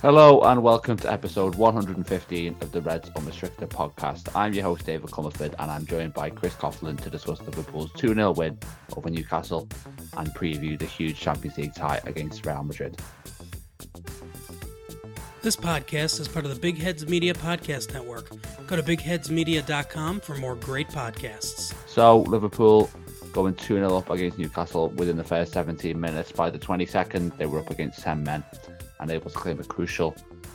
Hello and welcome to episode 115 of the Reds Unrestricted podcast. I'm your host David Comerford and I'm joined by Chris Coughlin to discuss Liverpool's 2 0 win over Newcastle and preview the huge Champions League tie against Real Madrid. This podcast is part of the Big Heads Media Podcast Network. Go to bigheadsmedia.com for more great podcasts. So, Liverpool going 2 0 up against Newcastle within the first 17 minutes. By the 22nd, they were up against 10 men and able to claim a crucial,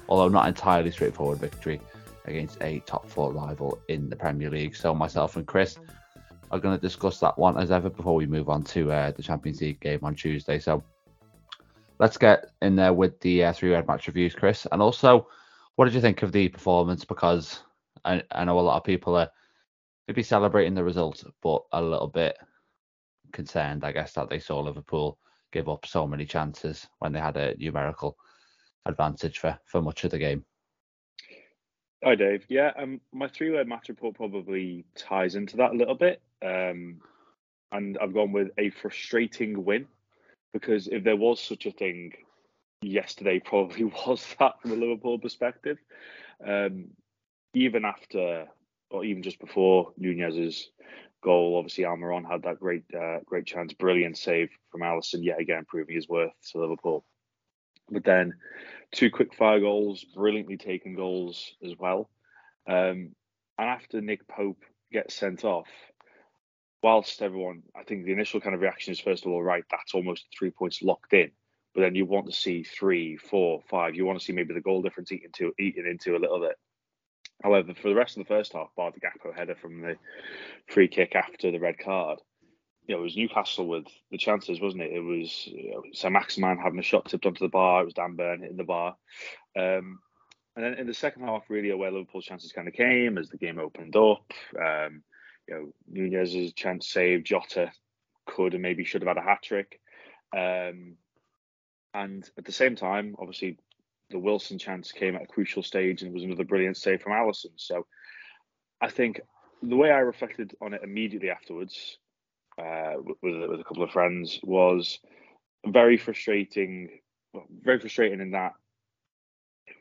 although not entirely straightforward victory against a top four rival in the Premier League. So myself and Chris are going to discuss that one as ever before we move on to uh, the Champions League game on Tuesday. So let's get in there with the uh, three red match reviews, Chris, and also what did you think of the performance? Because I, I know a lot of people are maybe celebrating the result, but a little bit concerned, I guess, that they saw Liverpool give up so many chances when they had a numerical advantage for for much of the game. Hi, Dave. Yeah, um, my three-word match report probably ties into that a little bit, um, and I've gone with a frustrating win because if there was such a thing, yesterday probably was that from a Liverpool perspective. Um, even after, or even just before Nunez's goal, obviously Almiron had that great, uh, great chance, brilliant save from Alisson yet again proving his worth to Liverpool. But then two quick fire goals, brilliantly taken goals as well. Um, and after Nick Pope gets sent off, whilst everyone, I think the initial kind of reaction is first of all, right, that's almost three points locked in. But then you want to see three, four, five. You want to see maybe the goal difference eaten into eaten into a little bit. However, for the rest of the first half, bar the Gakpo header from the free kick after the red card, you know, it was Newcastle with the chances, wasn't it? It was you know, Saint-Maximin having a shot tipped onto the bar. It was Dan Burn hitting the bar. Um, and then in the second half, really, where Liverpool's chances kind of came as the game opened up. Um, you know, Nunez's chance saved. Jota could and maybe should have had a hat trick. Um, and at the same time, obviously, the Wilson chance came at a crucial stage and was another brilliant save from Alisson. So I think the way I reflected on it immediately afterwards uh, with with a couple of friends was very frustrating. Very frustrating in that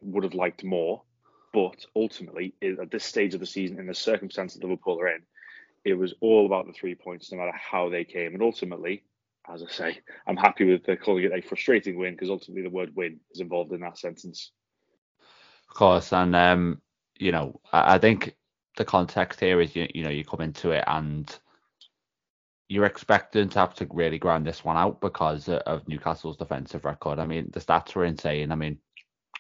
would have liked more, but ultimately at this stage of the season, in the circumstances Liverpool are in, it was all about the three points, no matter how they came. And ultimately, as I say, I'm happy with calling it a frustrating win because ultimately the word "win" is involved in that sentence. Of course, and um, you know, I, I think the context here is you, you know you come into it and you're expecting to have to really grind this one out because of Newcastle's defensive record. I mean, the stats were insane. I mean,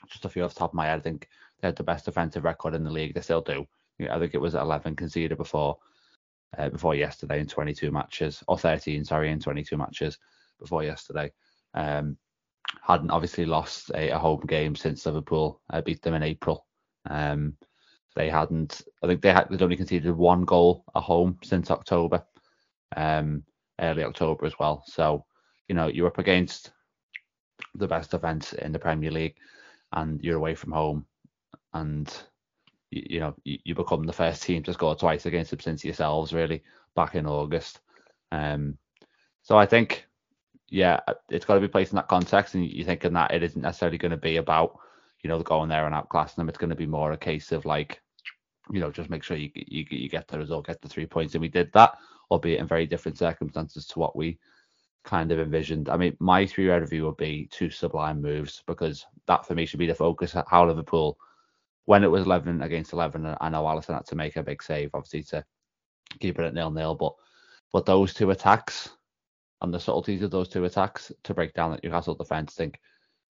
just a few off the top of my head, I think they had the best defensive record in the league. They still do. I think it was 11 conceded before uh, before yesterday in 22 matches, or 13, sorry, in 22 matches before yesterday. Um, hadn't obviously lost a, a, home game since Liverpool uh, beat them in April. Um, they hadn't. I think they had. They'd only conceded one goal at home since October um, early October as well. So, you know, you're up against the best events in the Premier League and you're away from home and you, you know you, you, become the first team to score twice against them since yourselves really back in August. Um, so I think yeah, it's got to be placed in that context, and you're thinking that it isn't necessarily going to be about you know going there and outclassing them. It's going to be more a case of like you know just make sure you you, you get the result, get the three points, and we did that albeit in very different circumstances to what we kind of envisioned. I mean, my three red review would be two sublime moves because that for me should be the focus. How Liverpool, when it was 11 against 11, I know Alisson had to make a big save, obviously, to keep it at nil nil. But but those two attacks and the subtleties of those two attacks to break down the Newcastle defence, I think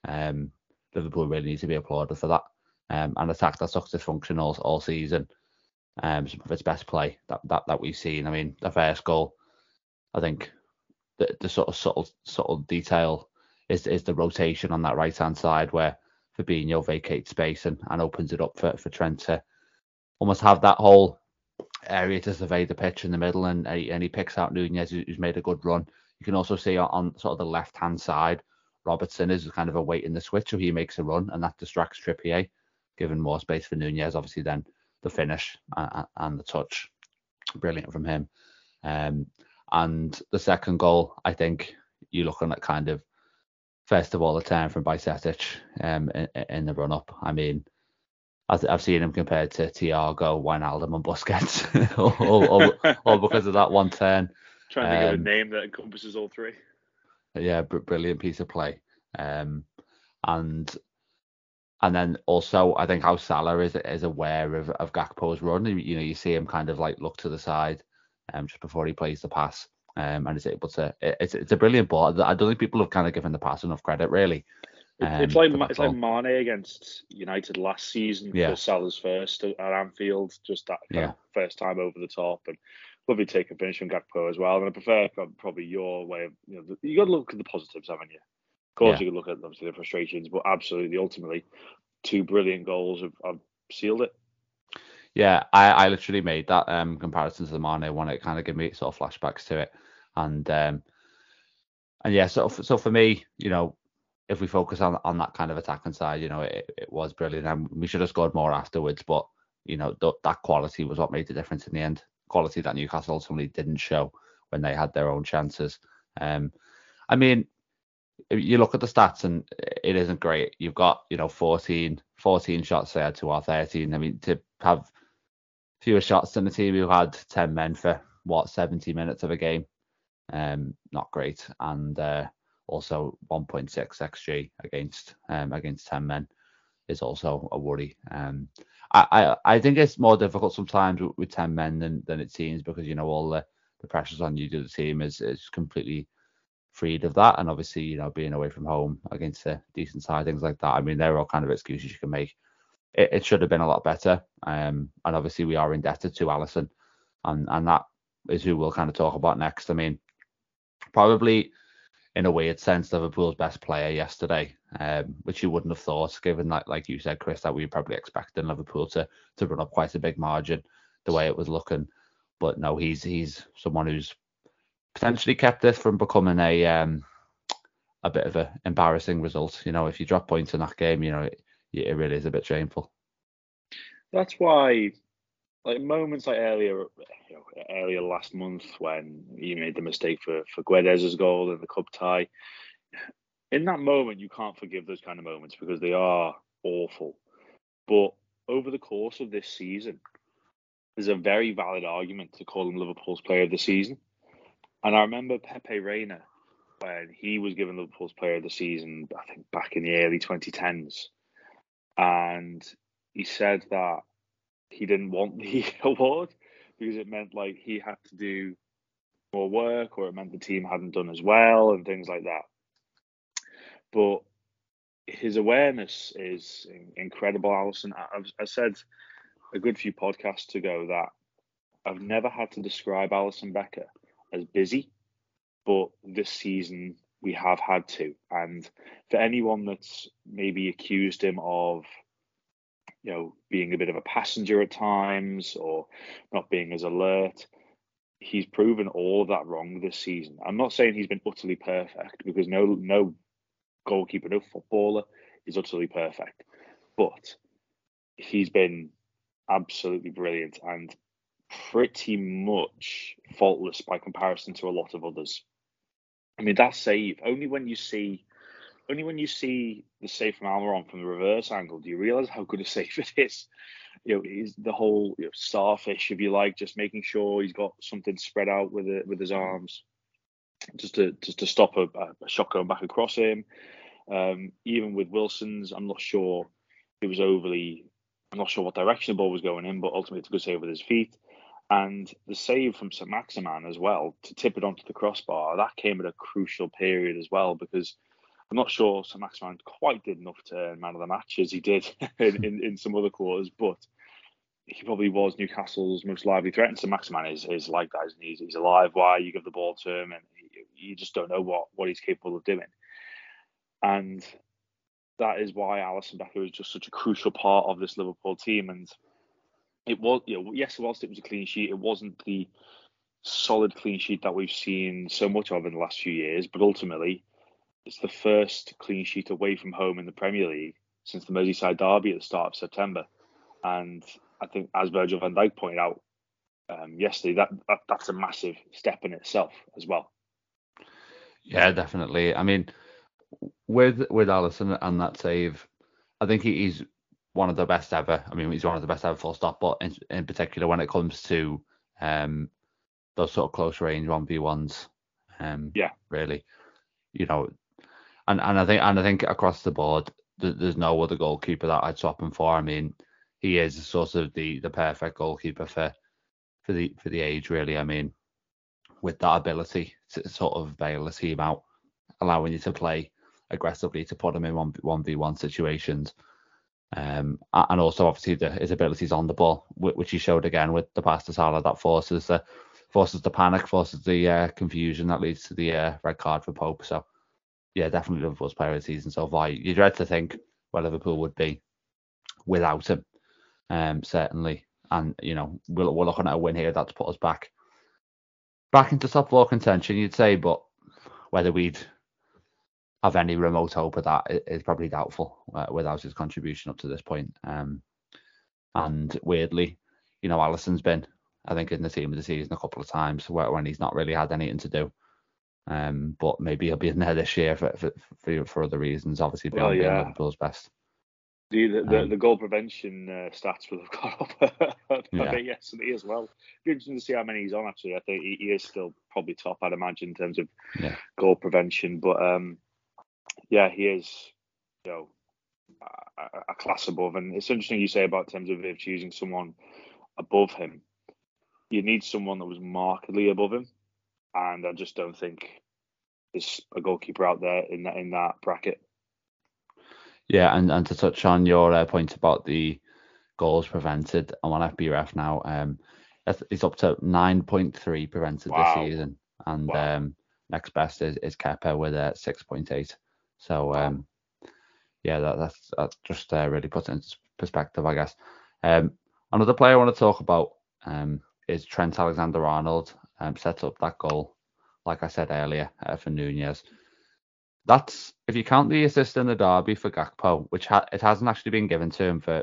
um, Liverpool really needs to be applauded for that. Um, an attack that sucks dysfunction all, all season um, some of its best play that, that that we've seen. I mean, the first goal, I think the, the sort of subtle subtle detail is is the rotation on that right hand side where Fabinho vacates space and, and opens it up for, for Trent to almost have that whole area to survey the pitch in the middle and, and he picks out Nunez who's made a good run. You can also see on, on sort of the left hand side, Robertson is kind of awaiting the switch, so he makes a run and that distracts Trippier, giving more space for Nunez. Obviously, then the finish and, and the touch. Brilliant from him. Um, and the second goal, I think you're looking at kind of first of all, the turn from Bajcetic um, in, in the run up. I mean, I've seen him compared to Thiago, Wijnaldum, and Busquets, all, all, all, because of that one turn. Trying to um, think of a name that encompasses all three. Yeah, brilliant piece of play. Um, and and then also I think how Salah is is aware of, of Gakpo's run. You know, you see him kind of like look to the side um, just before he plays the pass, um, and is able to. It's it's a brilliant ball. I don't think people have kind of given the pass enough credit, really. Um, it's like it's like Mane against United last season yeah. for Salah's first at Anfield, just that yeah. first time over the top, and lovely take and finish from Gakpo as well. And I prefer probably your way of you know you got to look at the positives, haven't you? Of course, yeah. you can look at obviously the frustrations, but absolutely, ultimately, two brilliant goals have, have sealed it. Yeah, I, I literally made that um, comparison to the Mane one. It kind of gave me sort of flashbacks to it, and um, and yeah, so so for me, you know, if we focus on on that kind of attacking side, you know, it, it was brilliant, and we should have scored more afterwards. But you know, th- that quality was what made the difference in the end. Quality that Newcastle ultimately didn't show when they had their own chances. Um, I mean, you look at the stats and it isn't great. You've got, you know, 14, 14 shots there to our 13. I mean, to have fewer shots than the team who had 10 men for what 70 minutes of a game, um, not great. And uh, also 1.6 xG against um, against 10 men is also a worry. Um, I, I, I think it's more difficult sometimes with, with 10 men than, than it seems because you know all the, the pressures on you to the team is is completely freed of that. And obviously, you know, being away from home against a decent side, things like that. I mean, they're all kind of excuses you can make. It, it should have been a lot better. Um, and obviously, we are indebted to Alisson, and and that is who we'll kind of talk about next. I mean, probably in a weird sense, Liverpool's best player yesterday, um, which you wouldn't have thought, given that, like you said, Chris, that we were probably expecting Liverpool to to run up quite a big margin, the way it was looking. But no, he's he's someone who's potentially kept this from becoming a um, a bit of an embarrassing result. You know, if you drop points in that game, you know, it, it really is a bit shameful. That's why, like moments like earlier, you know, earlier last month when you made the mistake for for Guedes's goal in the cup tie. In that moment, you can't forgive those kind of moments because they are awful. But over the course of this season, there's a very valid argument to call him Liverpool's player of the season and I remember Pepe Reina when he was given Liverpool's Player of the Season, I think back in the early 2010s, and he said that he didn't want the award because it meant like he had to do more work, or it meant the team hadn't done as well, and things like that. But his awareness is incredible, Alisson. I've, I said a good few podcasts ago that I've never had to describe Alisson Becker as busy, but this season we have had to. And for anyone that's maybe accused him of, you know, being a bit of a passenger at times or not being as alert, he's proven all of that wrong this season. I'm not saying he's been utterly perfect because no no goalkeeper, no footballer is utterly perfect, but he's been absolutely brilliant. And pretty much faultless by comparison to a lot of others. I mean, that save, only when you see only when you see the save from Almiron from the reverse angle do you realise how good a save it is. You know, he's the whole you know, starfish, if you like, just making sure he's got something spread out with it with his arms, just to just to stop a, a shot going back across him. Um, even with Wilson's, I'm not sure it was overly. I'm not sure what direction the ball was going in, but ultimately it's a good save with his feet. And the save from St Maximin as well to tip it onto the crossbar, that came at a crucial period as well because I'm not sure St Maximin quite did enough to earn man of the match as he did in, in, in, some other quarters, but he probably was Newcastle's most lively threat. And St Maximin is, is like that, he's, he's alive. Why you give the ball to him, and he, you just don't know what, what he's capable of doing. And that is why Alisson Becker is just such a crucial part of this Liverpool team. And it was, you know, yes, whilst it was a clean sheet, it wasn't the solid clean sheet that we've seen so much of in the last few years. But ultimately, it's the first clean sheet away from home in the Premier League since the Merseyside derby at the start of September. And I think, as Virgil van Dijk pointed out um, yesterday, that, that that's a massive step in itself as well. Yeah, definitely. I mean, with with Alisson and that save, I think he, he's one of the best ever. I mean, he's one of the best ever, full stop. But in, in particular, when it comes to um, those sort of close range one v ones, um, Yeah. really, you know, and and I think and I think across the board, th- there's no other goalkeeper that I'd swap him for. I mean, he is sort of the the perfect goalkeeper for for the for the age, really. I mean, with that ability to sort of bail the team out, allowing you to play aggressively to put him in one one v one situations. Um, and also obviously the, his abilities on the ball, which he showed again with the pass to Salah that forces the forces the panic, forces the uh, confusion that leads to the uh, red card for Pope. So yeah, definitely Liverpool's player of the season so far. You dread to think where Liverpool would be without him, um, certainly. And you know we're, we're looking at a win here that's put us back back into top four contention, you'd say, but whether we'd have any remote hope of that i- probably doubtful uh, without his contribution up to this point. Um, and weirdly, you know, Alisson's been, I think, in the team of the season a couple of times where, when he's not really had anything to do. Um, but maybe he'll be in there this year for for, for, for other reasons, obviously Well, beyond being yeah. Liverpool's best. The the, the, Um, the goal prevention uh, stats will have gone up a Yeah. bit yesterday as well. Be interesting to see how many he's on. Actually, I think he, he is still probably top. I'd imagine in terms of Yeah. goal prevention. But um, yeah, he is, you know, a, a- class above. And it's interesting you say about terms of if choosing someone above him. You need someone that was markedly above him, and I just don't think there's a goalkeeper out there in that in that bracket. Yeah, and, and to touch on your uh, point about the goals prevented, I'm on FBref now. Um, it's- it's up to 9.3 prevented Wow. this season, and Wow. um, next best is, is Kepa with a 6.8. So um, yeah, that, that's that just uh, really puts it into perspective, I guess. Um, another player I want to talk about um, is Trent Alexander-Arnold. Um, set up that goal, like I said earlier, uh, for Nunez that's if you count the assist in the derby for Gakpo, which ha- it hasn't actually been given to him for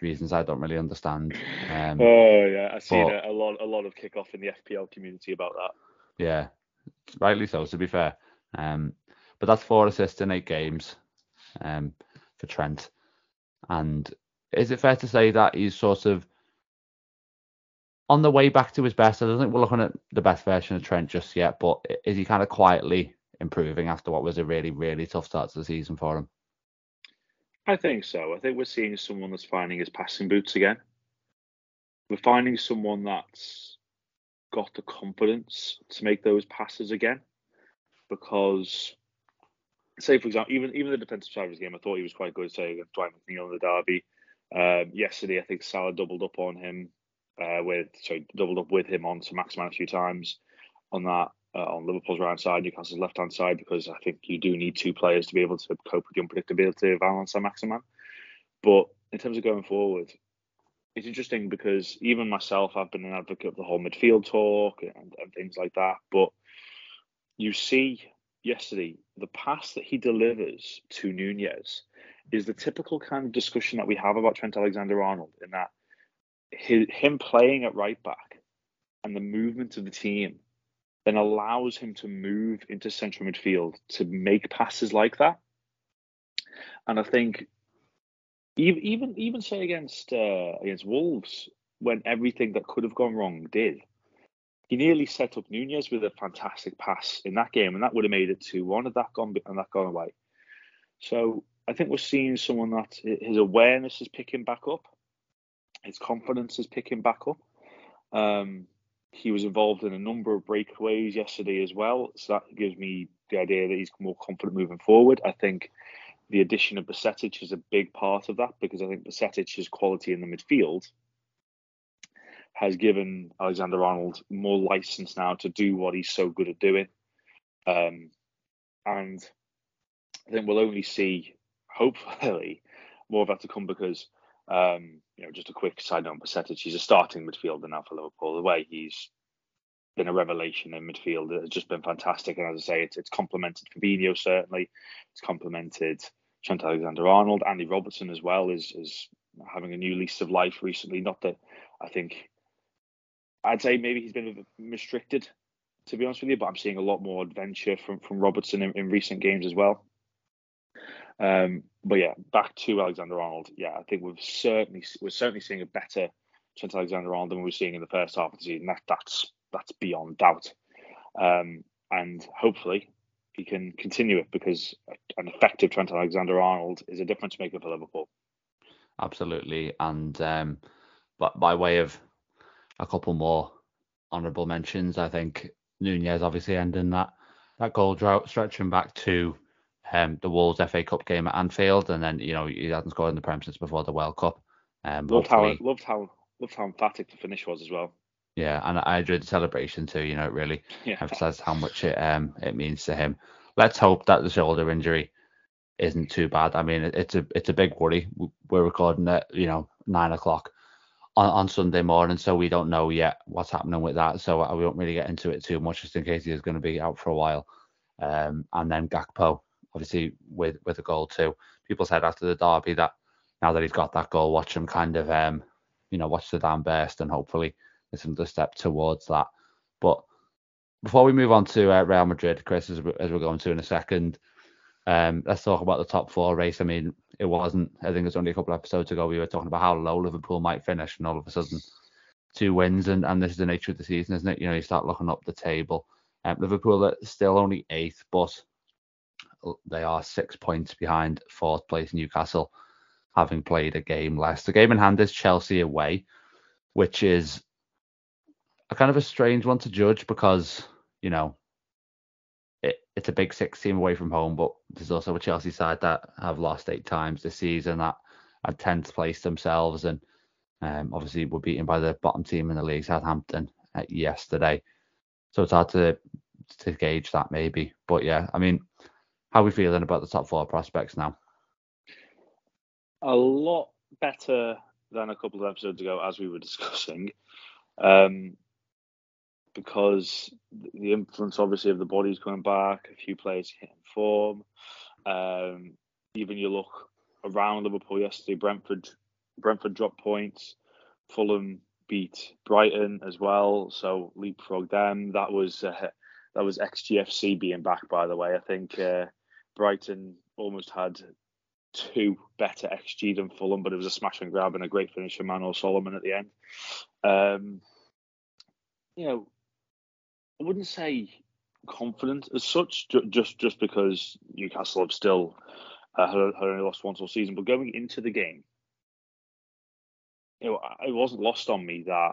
reasons I don't really understand. Um, Oh yeah, I've seen a, a lot a lot of kickoff in the FPL community about that. yeah, rightly so. To be fair, um, but that's four assists in eight games, um, for Trent. And is it fair to say that he's sort of on the way back to his best? I don't think we're looking at the best version of Trent just yet, but is he kind of quietly improving after what was a really, really tough start to the season for him? I think so. I think we're seeing someone that's finding his passing boots again. We're finding someone that's got the confidence to make those passes again. Because, say for example, even even the defensive side of his game, I thought he was quite good. Say against Dwight McNeil in the derby. Um, yesterday, I think Salah doubled up on him. Uh, with sorry, doubled up with him on to Maximin a few times on that uh, on Liverpool's right hand side, Newcastle's left hand side, because I think you do need two players to be able to cope with the unpredictability of Allan Saint-Maximin. But in terms of going forward, it's interesting because even myself, I've been an advocate of the whole midfield talk and, and things like that. But you see yesterday, the pass that he delivers to Nunez is the typical kind of discussion that we have about Trent Alexander Arnold, in that his, him playing at right back and the movement of the team then allows him to move into central midfield to make passes like that. And I think even even even say against uh, against Wolves when everything that could have gone wrong did, he nearly set up Nunez with a fantastic pass in that game, and that would have made it two one had that gone and that gone away. So I think we're seeing someone that his awareness is picking back up, his confidence is picking back up. Um, he was involved in a number of breakaways yesterday as well, so that gives me the idea that he's more confident moving forward. I think the addition of Bajcetic is a big part of that because I think Bajcetic's quality in the midfield has given Alexander Arnold more license now to do what he's so good at doing. Um, and I think we'll only see, hopefully, more of that to come because, um, you know, just a quick side note on Bajcetic, he's a starting midfielder now for Liverpool. The way he's been a revelation in midfield has just been fantastic. And as I say, it's, it's complemented Fabinho, certainly. It's complemented Trent Alexander-Arnold. Andy Robertson as well is, is having a new lease of life recently. Not that I think, I'd say maybe he's been restricted, to be honest with you, but I'm seeing a lot more adventure from, from Robertson in, in recent games as well. Um, but yeah, back to Alexander Arnold. Yeah, I think we've certainly we're certainly seeing a better Trent Alexander Arnold than we were seeing in the first half of the season. That that's that's beyond doubt. Um, and hopefully he can continue it because an effective Trent Alexander Arnold is a difference maker for Liverpool. Absolutely, and um, but by way of a couple more honourable mentions, I think Nunez obviously ending that that goal drought, stretching back to um, the Wolves FA Cup game at Anfield, and then you know he hasn't scored in the Prem since before the World Cup. Um, loved how loved how loved how emphatic the finish was as well. Yeah, and I enjoyed the celebration too. You know, it really yeah. emphasised how much it um it means to him. Let's hope that the shoulder injury isn't too bad. I mean, it's a it's a big worry. We're recording at you know nine o'clock on, on Sunday morning, so we don't know yet what's happening with that. So we won't really get into it too much, just in case he is going to be out for a while. Um, and then Gakpo, obviously with with a goal too. People said after the derby that now that he's got that goal, watch him kind of um, you know, watch the damn burst and hopefully it's another step towards that. But before we move on to uh, Real Madrid, Chris, as, as we're going to in a second, um, let's talk about the top four race. I mean, it wasn't. I think it was only a couple of episodes ago we were talking about how low Liverpool might finish, and all of a sudden, two wins, and, and this is the nature of the season, isn't it? You know, you start looking up the table. Um, Liverpool are still only eighth, but they are six points behind fourth place Newcastle, having played a game less. The game in hand is Chelsea away, which is a kind of a strange one to judge because you know it's a big six team away from home, but there's also a Chelsea side that have lost eight times this season that had tenth place themselves, and um, obviously were beaten by the bottom team in the league, Southampton, uh, yesterday. So it's hard to to gauge that maybe, but yeah, I mean, how are we feeling about the top four prospects now? A lot better than a couple of episodes ago, as we were discussing. Um, because the influence obviously of the bodies coming back, a few players hitting form. Um, even you look around Liverpool yesterday, Brentford Brentford dropped points, Fulham beat Brighton as well, so leapfrog them. That was uh, that was XGFC being back, by the way. I think uh, Brighton almost had two better XG than Fulham, but it was a smash and grab and a great finish from Manor Solomon at the end. Um, you know, I wouldn't say confident as such, just just because Newcastle have still uh, had, only lost once all season. But going into the game, you know, it wasn't lost on me that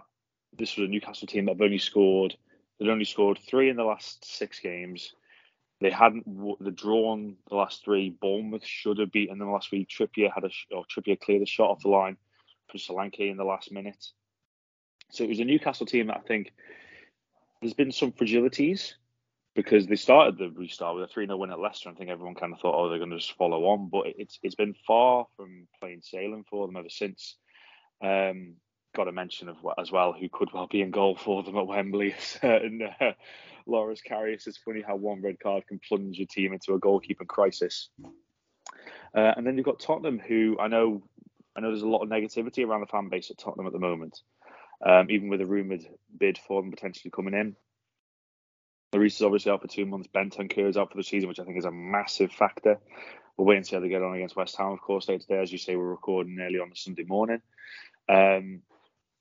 this was a Newcastle team that have only scored. They'd only scored three in the last six games. They hadn't they drawn the last three. Bournemouth should have beaten them last week. Trippier had a or Trippier cleared a shot off the line for Solanke in the last minute. So it was a Newcastle team that I think there's been some fragilities because they started the restart with a 3 0 win at Leicester. I think everyone kind of thought, oh, they're going to just follow on. But it's it's been far from plain sailing for them ever since. Um, got to mention of as well who could well be in goal for them at Wembley. Certain uh, Loris Karius. It's funny how one red card can plunge your team into a goalkeeping crisis. Uh, and then you've got Tottenham, who I know I know there's a lot of negativity around the fan base at Tottenham at the moment um, even with a rumoured bid for them potentially coming in. Lloris is obviously out for two months. Benton is out for the season, which I think is a massive factor. We'll wait and see how they get on against West Ham, of course, day today. As you say, we're recording early on a Sunday morning. Um,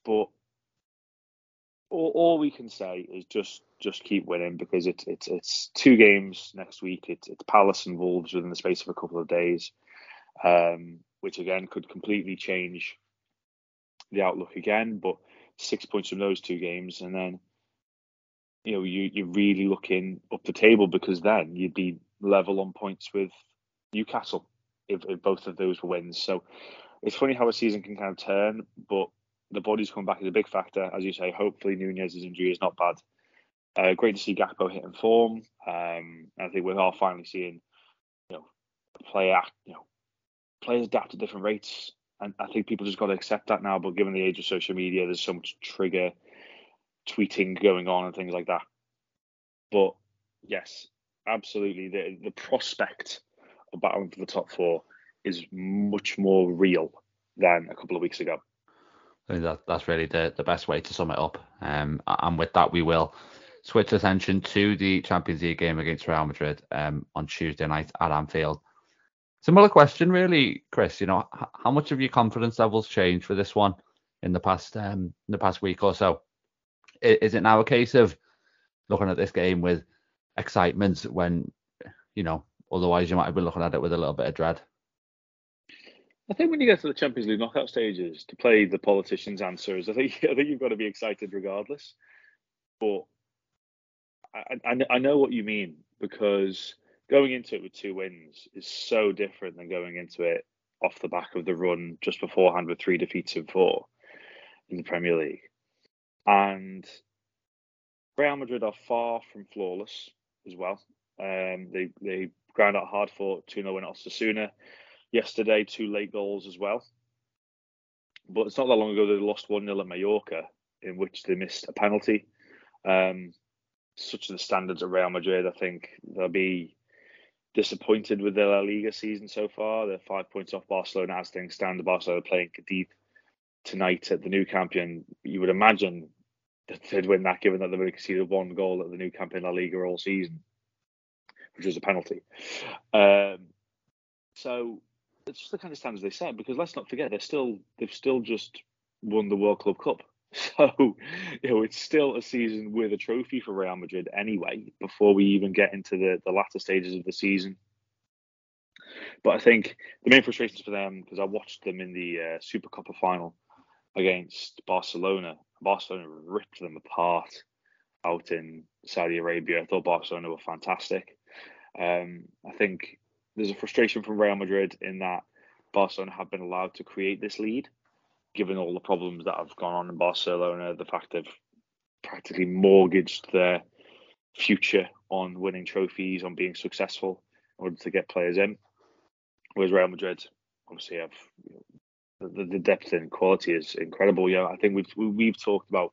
but all, all, we can say is just just keep winning because it's it's it's two games next week. It's it's Palace and Wolves within the space of a couple of days, um, which again could completely change the outlook again. But six points from those two games, and then you know you you're really looking up the table because then you'd be level on points with Newcastle if, if both of those were wins. So it's funny how a season can kind of turn, but the body's come back is a big factor, as you say. Hopefully Nunez's injury is not bad. Uh, great to see Gakpo hitting form. Um, I think we are all finally seeing, you know, play act, you know, players adapt at different rates and I think people just got to accept that now. But given the age of social media, there's so much trigger tweeting going on and things like that. But yes, absolutely, the the prospect of battling for the top four is much more real than a couple of weeks ago. I think that that's really the, the best way to sum it up. Um, and with that, we will switch attention to the Champions League game against Real Madrid um, on Tuesday night at Anfield. Similar question, really, Chris. You know, how much of your confidence levels changed for this one in the past um, in the past week or so? Is it now a case of looking at this game with excitement when you know otherwise you might have been looking at it with a little bit of dread? I think when you get to the Champions League knockout stages, to play the politicians' answers, I think I think you've got to be excited regardless. But I, I, I know what you mean because going into it with two wins is so different than going into it off the back of the run just beforehand with three defeats in four in the Premier League. And Real Madrid are far from flawless as well. Um, they they ground out hard for 2 0 win at Osasuna yesterday, two late goals as well. But it's not that long ago they lost 1 0 at Mallorca, in which they missed a penalty. Um, such are the standards of Real Madrid, I think they'll be disappointed with their La Liga season so far. They're five points off Barcelona as things stand. Barcelona playing Cadiz tonight at the Nou Camp, and you would imagine that they'd win that given that they've only conceded one goal at the Nou Camp in La Liga all season, which was a penalty. Um, so it's just the kind of standards they set because let's not forget they're still they've still just won the World Club Cup. So, you know, it's still a season with a trophy for Real Madrid anyway, before we even get into the, the latter stages of the season. But I think the main frustrations for them, because I watched them in the uh, Super Cup final against Barcelona, Barcelona ripped them apart out in Saudi Arabia. I thought Barcelona were fantastic. Um, I think there's a frustration from Real Madrid in that Barcelona have been allowed to create this lead given all the problems that have gone on in Barcelona, the fact they've practically mortgaged their future on winning trophies, on being successful in order to get players in. Whereas Real Madrid obviously have the, the, depth and quality is incredible. Yeah, I think we've we've talked about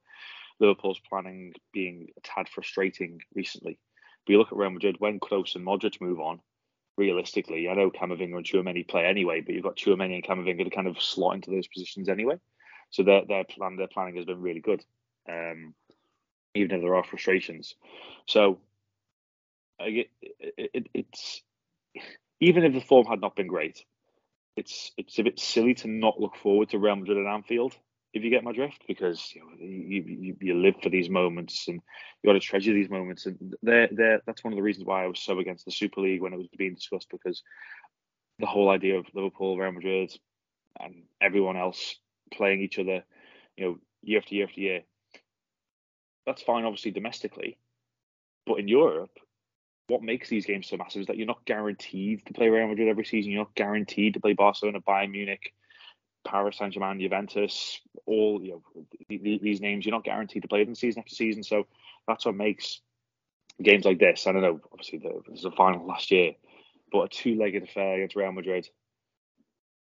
Liverpool's planning being a tad frustrating recently. But you look at Real Madrid when Kroos and Modric move on, realistically. I know Camavinga and Tchouameni play anyway, but you've got Tchouameni and Camavinga to kind of slot into those positions anyway. So their their plan, their planning has been really good, um, even if there are frustrations. So it, it, it's even if the form had not been great, it's it's a bit silly to not look forward to Real Madrid at Anfield if you get my drift, because you, know, you, you, you live for these moments and you got to treasure these moments. And they're, they're, that's one of the reasons why I was so against the Super League when it was being discussed, because the whole idea of Liverpool, Real Madrid, and everyone else playing each other, you know, year after year after year, that's fine, obviously, domestically. But in Europe, what makes these games so massive is that you're not guaranteed to play Real Madrid every season. You're not guaranteed to play Barcelona, Bayern Munich, Paris Saint Germain, Juventus, all you know these names. You're not guaranteed to play them season after season, so that's what makes games like this. I don't know. Obviously, there was a final last year, but a two-legged affair against Real Madrid.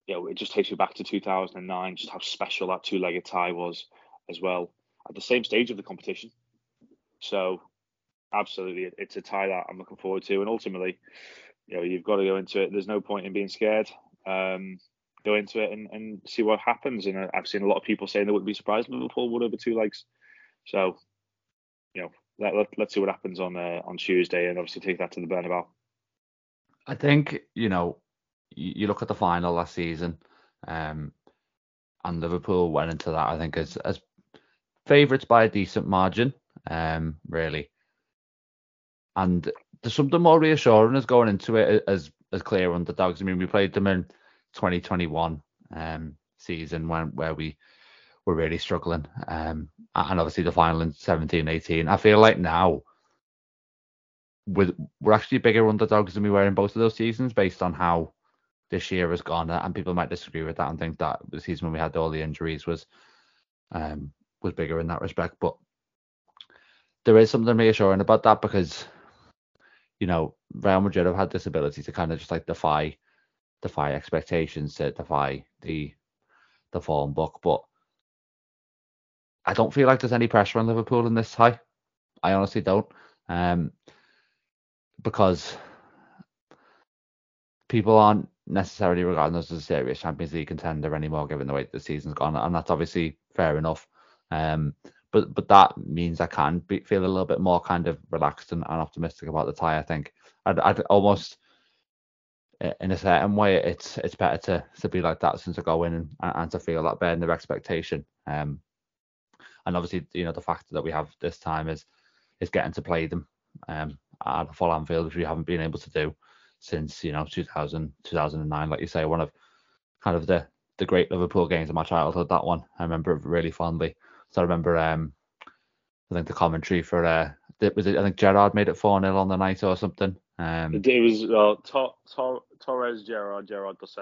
You know, it just takes you back to 2009, just how special that two-legged tie was as well at the same stage of the competition. So, absolutely, it's a tie that I'm looking forward to, and ultimately, you know, you've got to go into it. There's no point in being scared. Um, go into it and, and see what happens. And I've seen a lot of people saying they wouldn't be surprised if Liverpool would over two legs. So, you know, let, let, let's see what happens on uh, on Tuesday and obviously take that to the Bernabeu. I think, you know, you, look at the final last season um, and Liverpool went into that, I think, as, as favourites by a decent margin, um, really. And there's something more reassuring as going into it as as clear underdogs. I mean, we played them in 2021 um, season when where we were really struggling. Um, and obviously the final in 17 18. I feel like now with we're actually bigger underdogs than we were in both of those seasons based on how this year has gone. And people might disagree with that and think that the season when we had all the injuries was um, was bigger in that respect. But there is something reassuring about that because you know Real Madrid have had this ability to kind of just like defy defy expectations, to defy the the form book. But I don't feel like there's any pressure on Liverpool in this tie. I honestly don't. Um, because people aren't necessarily regarding us as a serious Champions League contender anymore, given the way the season's gone, and that's obviously fair enough. Um, but but that means I can be, feel a little bit more kind of relaxed and, and optimistic about the tie. I think I'd, I'd almost in a certain way, it's it's better to to be like that since I go in and, and to feel that in their expectation. Um, and obviously, you know, the factor that we have this time is is getting to play them um, at a full Anfield, which we haven't been able to do since you know 2000 2009. Like you say, one of kind of the the great Liverpool games of my childhood. That one I remember it really fondly. So I remember um, I think the commentary for uh, was it, I think Gerrard made it four 0 on the night or something. Um, it was uh, Tor- Torres, Gerrard, Gerrard dos.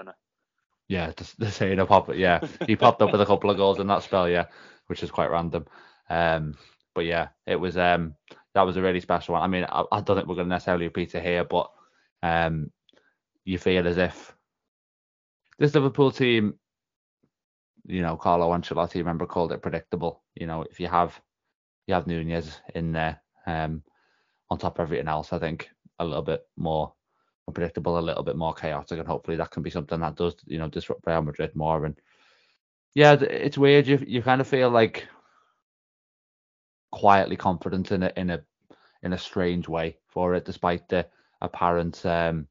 Yeah, the saying a pop. Yeah, he popped up with a couple of goals in that spell. Yeah, which is quite random. Um, but yeah, it was um that was a really special one. I mean, I, I don't think we're going to necessarily repeat it here, but um, you feel as if this Liverpool team, you know, Carlo Ancelotti, remember called it predictable. You know, if you have you have Nunez in there, um, on top of everything else, I think a little bit more unpredictable, a little bit more chaotic, and hopefully that can be something that does, you know, disrupt Real Madrid more. And yeah, it's weird. You you kind of feel like quietly confident in a in a in a strange way for it, despite the apparent um,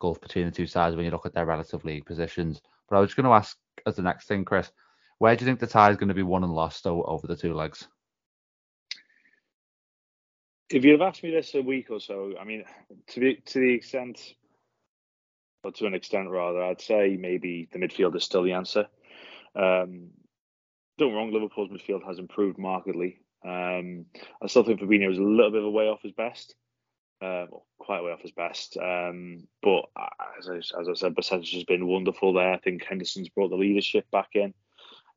gulf between the two sides when you look at their relative league positions. But I was going to ask as the next thing, Chris, where do you think the tie is going to be won and lost over the two legs? If you'd have asked me this a week or so, I mean, to be to the extent, or to an extent rather, I'd say maybe the midfield is still the answer. Um, don't wrong, Liverpool's midfield has improved markedly. Um, I still think Fabinho is a little bit of a way off his best, uh, well, quite a way off his best. Um, but as I, as I said, Bajcetic has been wonderful there. I think Henderson's brought the leadership back in,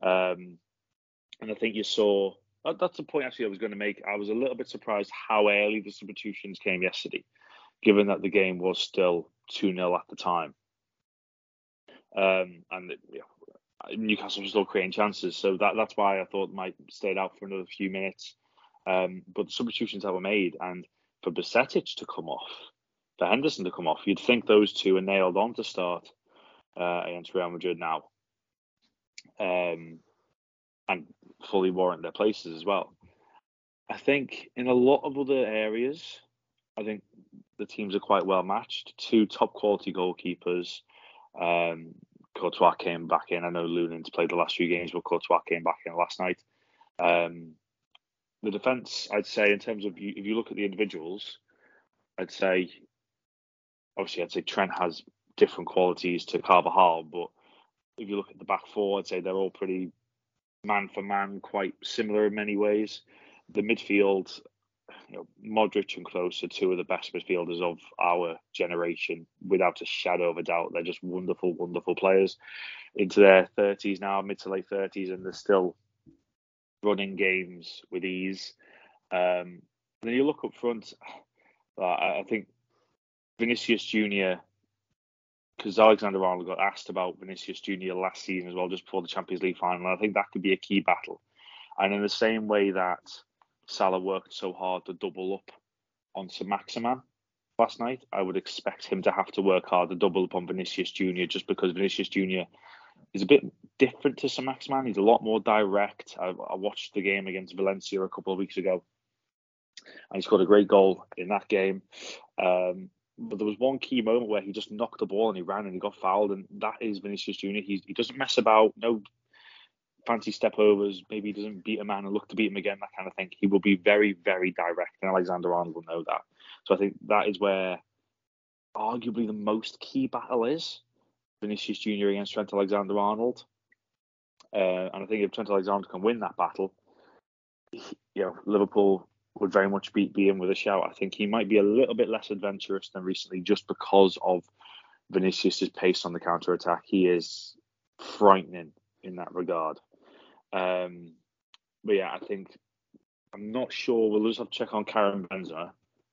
um, and I think you saw that, that's the point actually I was going to make. I was a little bit surprised how early the substitutions came yesterday, given that the game was still 2 0 at the time. Um, and Newcastle was still creating chances, so that that's why I thought might stayed out for another few minutes. Um, but the substitutions that were made, and for Bajcetic to come off, for Henderson to come off, you'd think those two are nailed on to start uh, against Real Madrid now. Um, and fully warrant their places as well. I think in a lot of other areas, I think the teams are quite well matched. Two top quality goalkeepers. Um, Courtois came back in. I know Lunin's played the last few games, but Courtois came back in last night. Um, the defence, I'd say, in terms of if you look at the individuals, I'd say, obviously, I'd say Trent has different qualities to Carvajal, but if you look at the back four, I'd say they're all pretty man for man, quite similar in many ways. The midfield, you know, Modric and Kroos are two of the best midfielders of our generation, without a shadow of a doubt. They're just wonderful, wonderful players into their 30s now, mid to late 30s, and they're still running games with ease. Um, then you look up front, I think Vinicius Junior because Alexander Arnold got asked about Vinicius Junior last season as well, just before the Champions League final. I think that could be a key battle. And in the same way that Salah worked so hard to double up on Saint-Maximin last night, I would expect him to have to work hard to double up on Vinicius Junior, just because Vinicius Junior is a bit different to Saint-Maximin. He's a lot more direct. I, I watched the game against Valencia a couple of weeks ago, and he scored a great goal in that game. Um, but there was one key moment where he just knocked the ball and he ran and he got fouled, and that is Vinicius Junior. He he doesn't mess about, no fancy step overs. Maybe he doesn't beat a man and look to beat him again, that kind of thing. He will be very very direct, and Alexander Arnold will know that. So I think that is where arguably the most key battle is Vinicius Junior against Trent Alexander Arnold. Uh, and I think if Trent Alexander can win that battle, you know, Liverpool would very much be, be in with a shout. I think he might be a little bit less adventurous than recently just because of Vinicius's pace on the counter attack. He is frightening in that regard. Um, but yeah, I think I'm not sure. We'll just have to check on Karim Benzema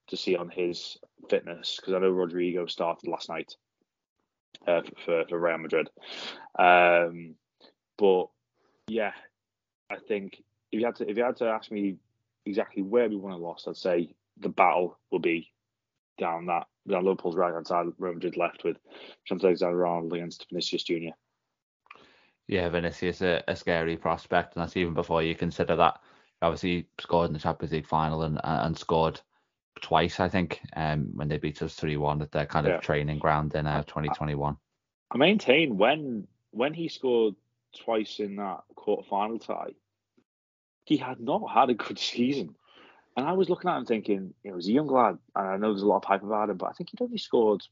to see on his fitness because I know Rodrygo started last night uh, for, for Real Madrid. Um, but yeah, I think if you had to if you had to ask me exactly where we won and lost, I'd say the battle will be down that down Liverpool's right hand side, Real Madrid left with Trent Alexander-Arnold against Vinicius Junior. Yeah, Vinicius a, a scary prospect, and that's even before you consider that obviously scored in the Champions League final and and scored twice, I think, um, when they beat us three one at their kind of Yeah. training ground in uh, 2021. I maintain when when he scored twice in that quarter final tie, he had not had a good season. And I was looking at him thinking, you know, he's a young lad, and I know there's a lot of hype about him, but I think he'd only scored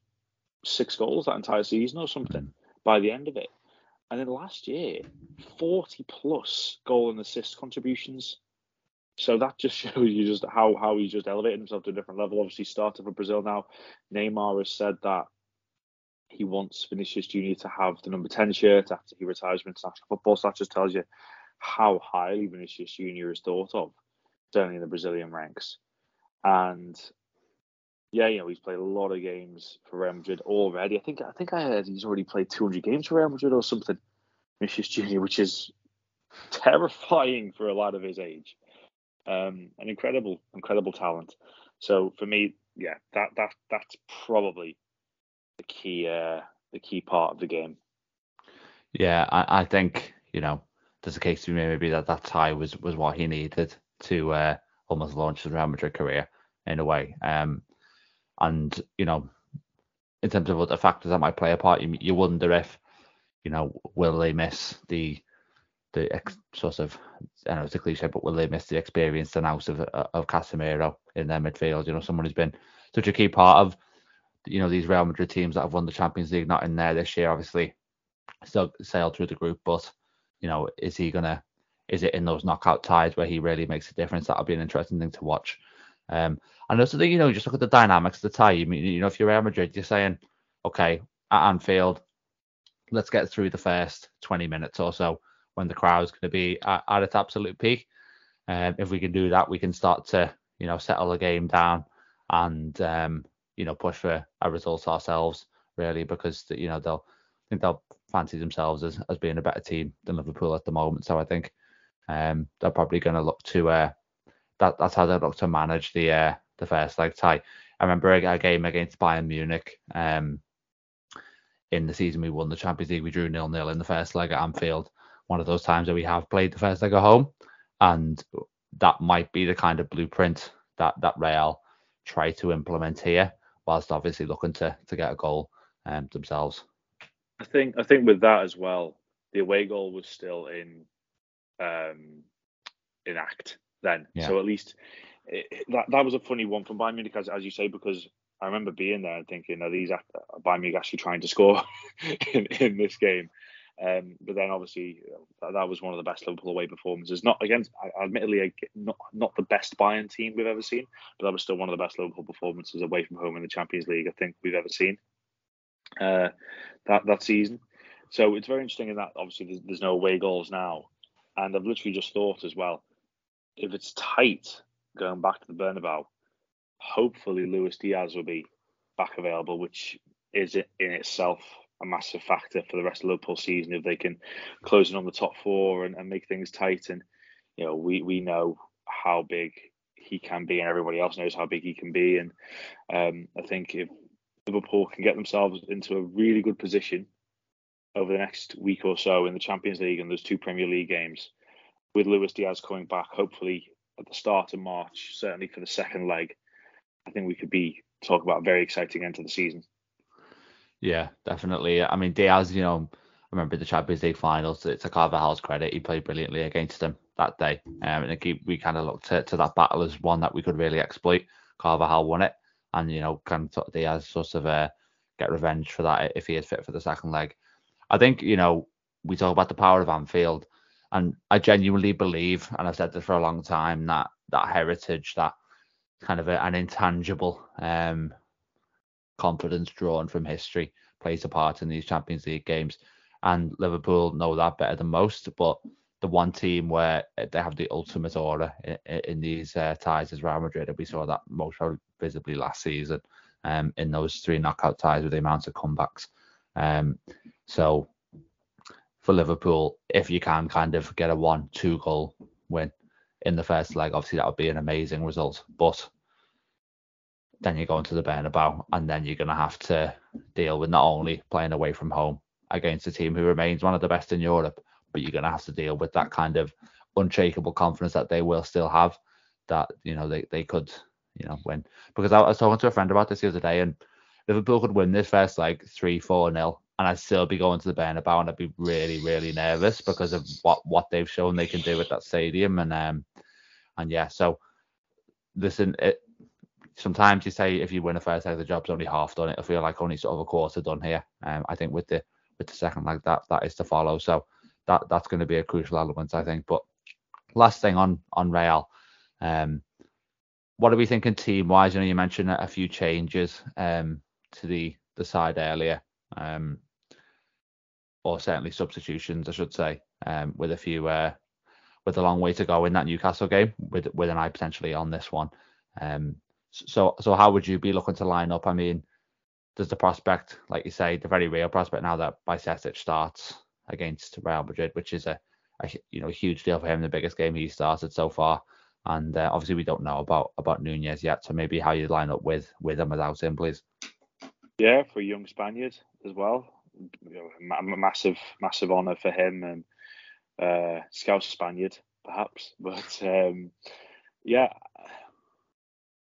six goals that entire season or something by the end of it. And then last year, 40 plus goal and assist contributions. So that just shows you just how how he's just elevated himself to a different level. Obviously, started for Brazil now. Neymar has said that he wants Vinicius Junior to have the number 10 shirt after he retires from international football. So that just tells you how highly Vinicius Junior is thought of, certainly in the Brazilian ranks. And yeah, you know, he's played a lot of games for Real Madrid already. I think I think I heard he's already played 200 games for Real Madrid or something. Vinicius Junior, which is terrifying for a lad of his age. Um, an incredible, incredible talent. So for me, yeah, that that that's probably the key uh, the key part of the game. Yeah, I, I think you know there's a case to be made maybe that that tie was was what he needed to uh, almost launch his Real Madrid career in a way. Um, and you know, in terms of other factors that might play a part, you, you wonder if you know will they miss the the ex- sort of I know it's a cliche, but will they miss the experience and out of of Casemiro in their midfield? You know, someone who's been such a key part of you know these Real Madrid teams that have won the Champions League, not in there this year, obviously still sailed through the group, but you know, is he gonna is it in those knockout ties where he really makes a difference? That'll be an interesting thing to watch. Um, and also, you know, just look at the dynamics of the tie. You mean, you know, if you're Real Madrid, you're saying, okay, at Anfield, let's get through the first 20 minutes or so when the crowd's going to be at, at its absolute peak. Um, if we can do that, we can start to, you know, settle the game down and, um, you know, push for a result ourselves, really, because, you know, they'll, I think they'll fancy themselves as, as being a better team than Liverpool at the moment. So I think um, they're probably going to look to uh, that. That's how they look to manage the uh, the first leg tie. I remember a, a game against Bayern Munich um, in the season we won the Champions League. We drew nil nil in the first leg at Anfield. One of those times that we have played the first leg at home, and that might be the kind of blueprint that that Real try to implement here, whilst obviously looking to to get a goal um, themselves. I think I think with that as well, the away goal was still in um, in act then. Yeah. So at least it, that that was a funny one from Bayern Munich, as, as you say, because I remember being there and thinking, are these are Bayern Munich actually trying to score in, in this game? Um, but then obviously that, that was one of the best Liverpool away performances. Not against, admittedly, a- not not the best Bayern team we've ever seen, but that was still one of the best Liverpool performances away from home in the Champions League I think we've ever seen. Uh, that that season. So it's very interesting in that obviously there's, there's no away goals now, and I've literally just thought as well, if it's tight going back to the Bernabeu, hopefully Luis Diaz will be back available, which is in itself a massive factor for the rest of Liverpool season if they can close in on the top four and, and make things tight. And you know we we know how big he can be, and everybody else knows how big he can be. And um, I think if Liverpool can get themselves into a really good position over the next week or so in the Champions League and those two Premier League games, with Luis Diaz coming back, hopefully at the start of March, certainly for the second leg, I think we could be talking about a very exciting end to the season. Yeah, definitely. I mean, Diaz, you know, I remember the Champions League finals. To, to Carvajal's credit, he played brilliantly against them that day. Um, and we kind of looked to, to that battle as one that we could really exploit. Carvajal won it, and you know, can sort of Diaz sort of uh, get revenge for that if he is fit for the second leg. I think you know we talk about the power of Anfield, and I genuinely believe, and I've said this for a long time, that that heritage, that kind of a, an intangible um, confidence drawn from history plays a part in these Champions League games. And Liverpool know that better than most. But the one team where they have the ultimate aura in, in these uh, ties is Real Madrid. And we saw that most visibly last season um, in those three knockout ties with the amount of comebacks. Um, so for Liverpool, if you can kind of get a one, two goal win in the first leg, obviously that would be an amazing result. But then you go into the Bernabeu, and then you're going to have to deal with not only playing away from home against a team who remains one of the best in Europe, but you're going to have to deal with that kind of unshakable confidence that they will still have. That you know they, they could you know, win. Because I was talking to a friend about this the other day, and Liverpool could win this first like three, four nil, and I'd still be going to the Bernabeu, and I'd be really, really nervous because of what what they've shown they can do at that stadium, and um, and yeah, so listen, it, sometimes you say if you win a first leg, the job's only half done. It'll feel like only sort of a quarter done here. Um, I think with the with the second leg, that that is to follow. So that that's going to be a crucial element, I think. But last thing on on Real, um, what are we thinking team wise? You know, you mentioned a few changes um to the the side earlier, um, or certainly substitutions, I should say, um, with a few uh, with a long way to go in that Newcastle game, with with an eye potentially on this one. Um, so so how would you be looking to line up? I mean, there's the prospect, like you say, the very real prospect now that Bajcetic starts against Real Madrid, which is a, a you know a huge deal for him, the biggest game he started so far. And uh, obviously we don't know about about Nunez yet, so maybe how you line up with with him without him, please. Yeah, for young Spaniard as well, you know, a massive massive honour for him and uh, Scouse Spaniard perhaps, but um, yeah,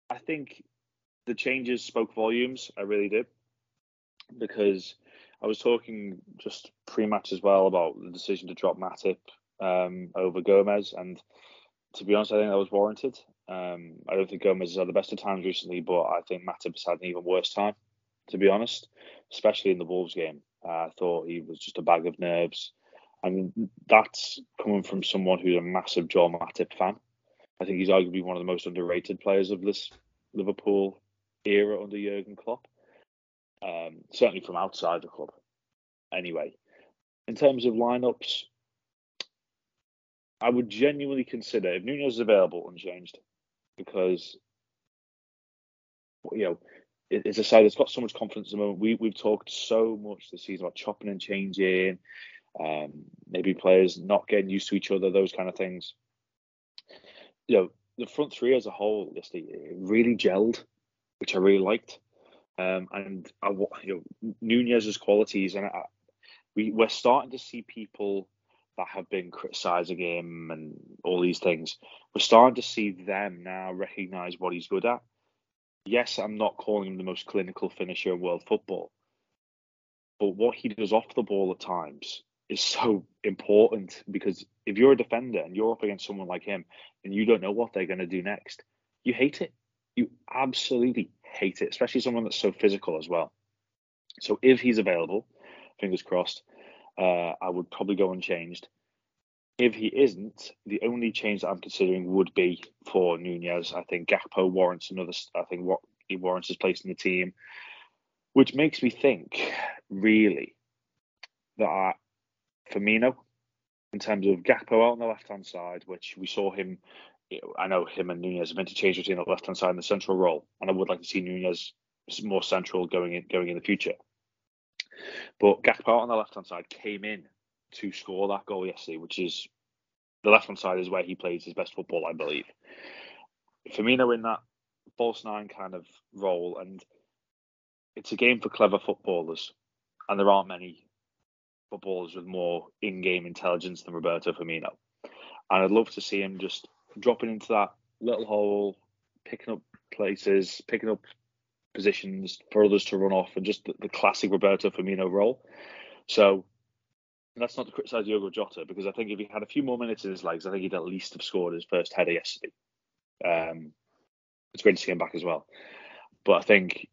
I think the changes spoke volumes. I really did because I was talking just pre-match as well about the decision to drop Matip um, over Gomez, and to be honest, I think that was warranted. Um, I don't think Gomez has had the best of times recently, but I think Matip has had an even worse time, to be honest, especially in the Wolves game. Uh, I thought he was just a bag of nerves, and that's coming from someone who's a massive Joel Matip fan. I think he's arguably one of the most underrated players of this Liverpool era under Jurgen Klopp um, certainly from outside the club. Anyway, in terms of lineups, I would genuinely consider if Nunez is available unchanged because you know it's a side that's got so much confidence at the moment. We we've talked so much this season about chopping and changing, um, maybe players not getting used to each other, those kind of things. You know, the front three as a whole, just really gelled, which I really liked. Um, and I, you know, Nunez's qualities, and I, we we're starting to see people that have been criticising him and all these things. We're starting to see them now recognise what he's good at. Yes, I'm not calling him the most clinical finisher in world football, but what he does off the ball at times is so important because if you're a defender and you're up against someone like him and you don't know what they're going to do next, you hate it. You absolutely hate it, especially someone that's so physical as well. So if he's available, fingers crossed, uh, I would probably go unchanged. If he isn't, the only change that I'm considering would be for Nunez. I think Gakpo warrants another. I think what he warrants his place in the team, which makes me think really that Firmino, in terms of Gakpo out on the left hand side, which we saw him I know him and Nunez have interchanged between the left hand side and the central role, and I would like to see Nunez more central going in going in the future. But Gakpo on the left hand side came in to score that goal yesterday, which is the left hand side is where he plays his best football, I believe. Firmino in that false nine kind of role, and it's a game for clever footballers, and there aren't many footballers with more in-game intelligence than Roberto Firmino. And I'd love to see him just dropping into that little hole, picking up places, picking up positions for others to run off, and just the, the classic Roberto Firmino role. So that's not to criticise Diogo Jota because I think if he had a few more minutes in his legs, I think he'd at least have scored his first header yesterday. Um, it's great to see him back as well. But I think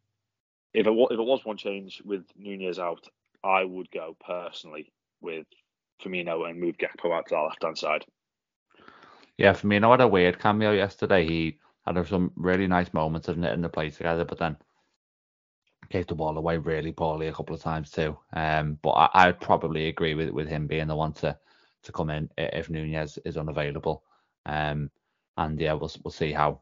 if it, if it was one change with Nunez out, I would go personally with Firmino and move Gakpo out to the left hand side. Yeah, I had a weird cameo yesterday. He had some really nice moments of knitting the play together, but then gave the ball away really poorly a couple of times too. Um, but I, would probably agree with with him being the one to to come in if Nunez is unavailable. Um, and yeah, we'll we'll see how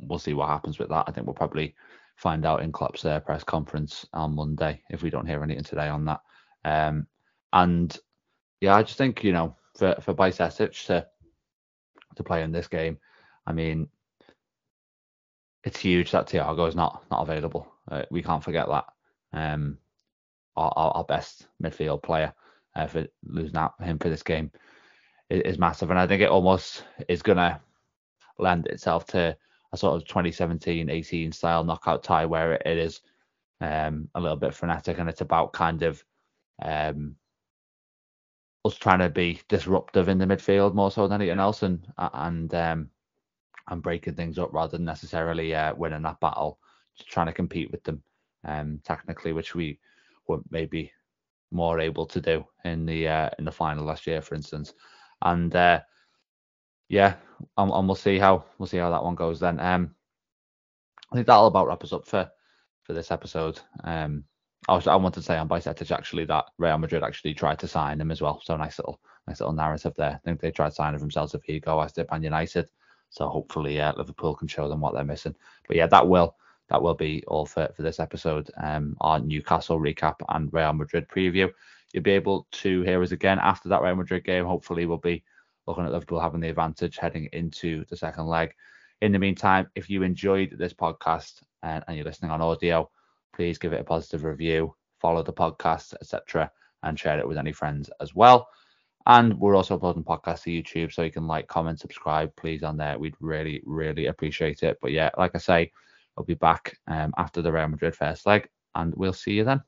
we'll see what happens with that. I think we'll probably find out in Klopp's uh, press conference on Monday if we don't hear anything today on that. Um, and yeah, I just think you know for for Bajcetic to to play in this game. I mean, it's huge that Thiago is not not available. Uh, we can't forget that. Um, our, our best midfield player uh, for losing out him for this game is, is, massive, and I think it almost is gonna lend itself to a sort of 2017-18 style knockout tie where it is um, a little bit frenetic and it's about kind of um, us trying to be disruptive in the midfield more so than anything else and and um, and breaking things up rather than necessarily uh, winning that battle, trying to compete with them um, technically, which we were maybe more able to do in the uh, in the final last year, for instance. And uh, yeah, and, and, we'll see how we'll see how that one goes then. Um, I think that'll about wrap us up for for this episode. Um, I was I wanted to say on Bajcetic actually that Real Madrid actually tried to sign him as well. So nice little nice little narrative there. I think they tried signing themselves if he go as did Man United. So hopefully uh, Liverpool can show them what they're missing. But yeah, that will that will be all for, for this episode. Um, our Newcastle recap and Real Madrid preview. You'll be able to hear us again after that Real Madrid game. Hopefully, we'll be looking at Liverpool having the advantage heading into the second leg. In the meantime, if you enjoyed this podcast and, and you're listening on audio, please give it a positive review, follow the podcast, etc., and share it with any friends as well. And we're also uploading podcasts to YouTube, so you can like, comment, subscribe, please, on there. We'd really, really appreciate it. But yeah, like I say, I'll be back um, after the Real Madrid first leg, and we'll see you then.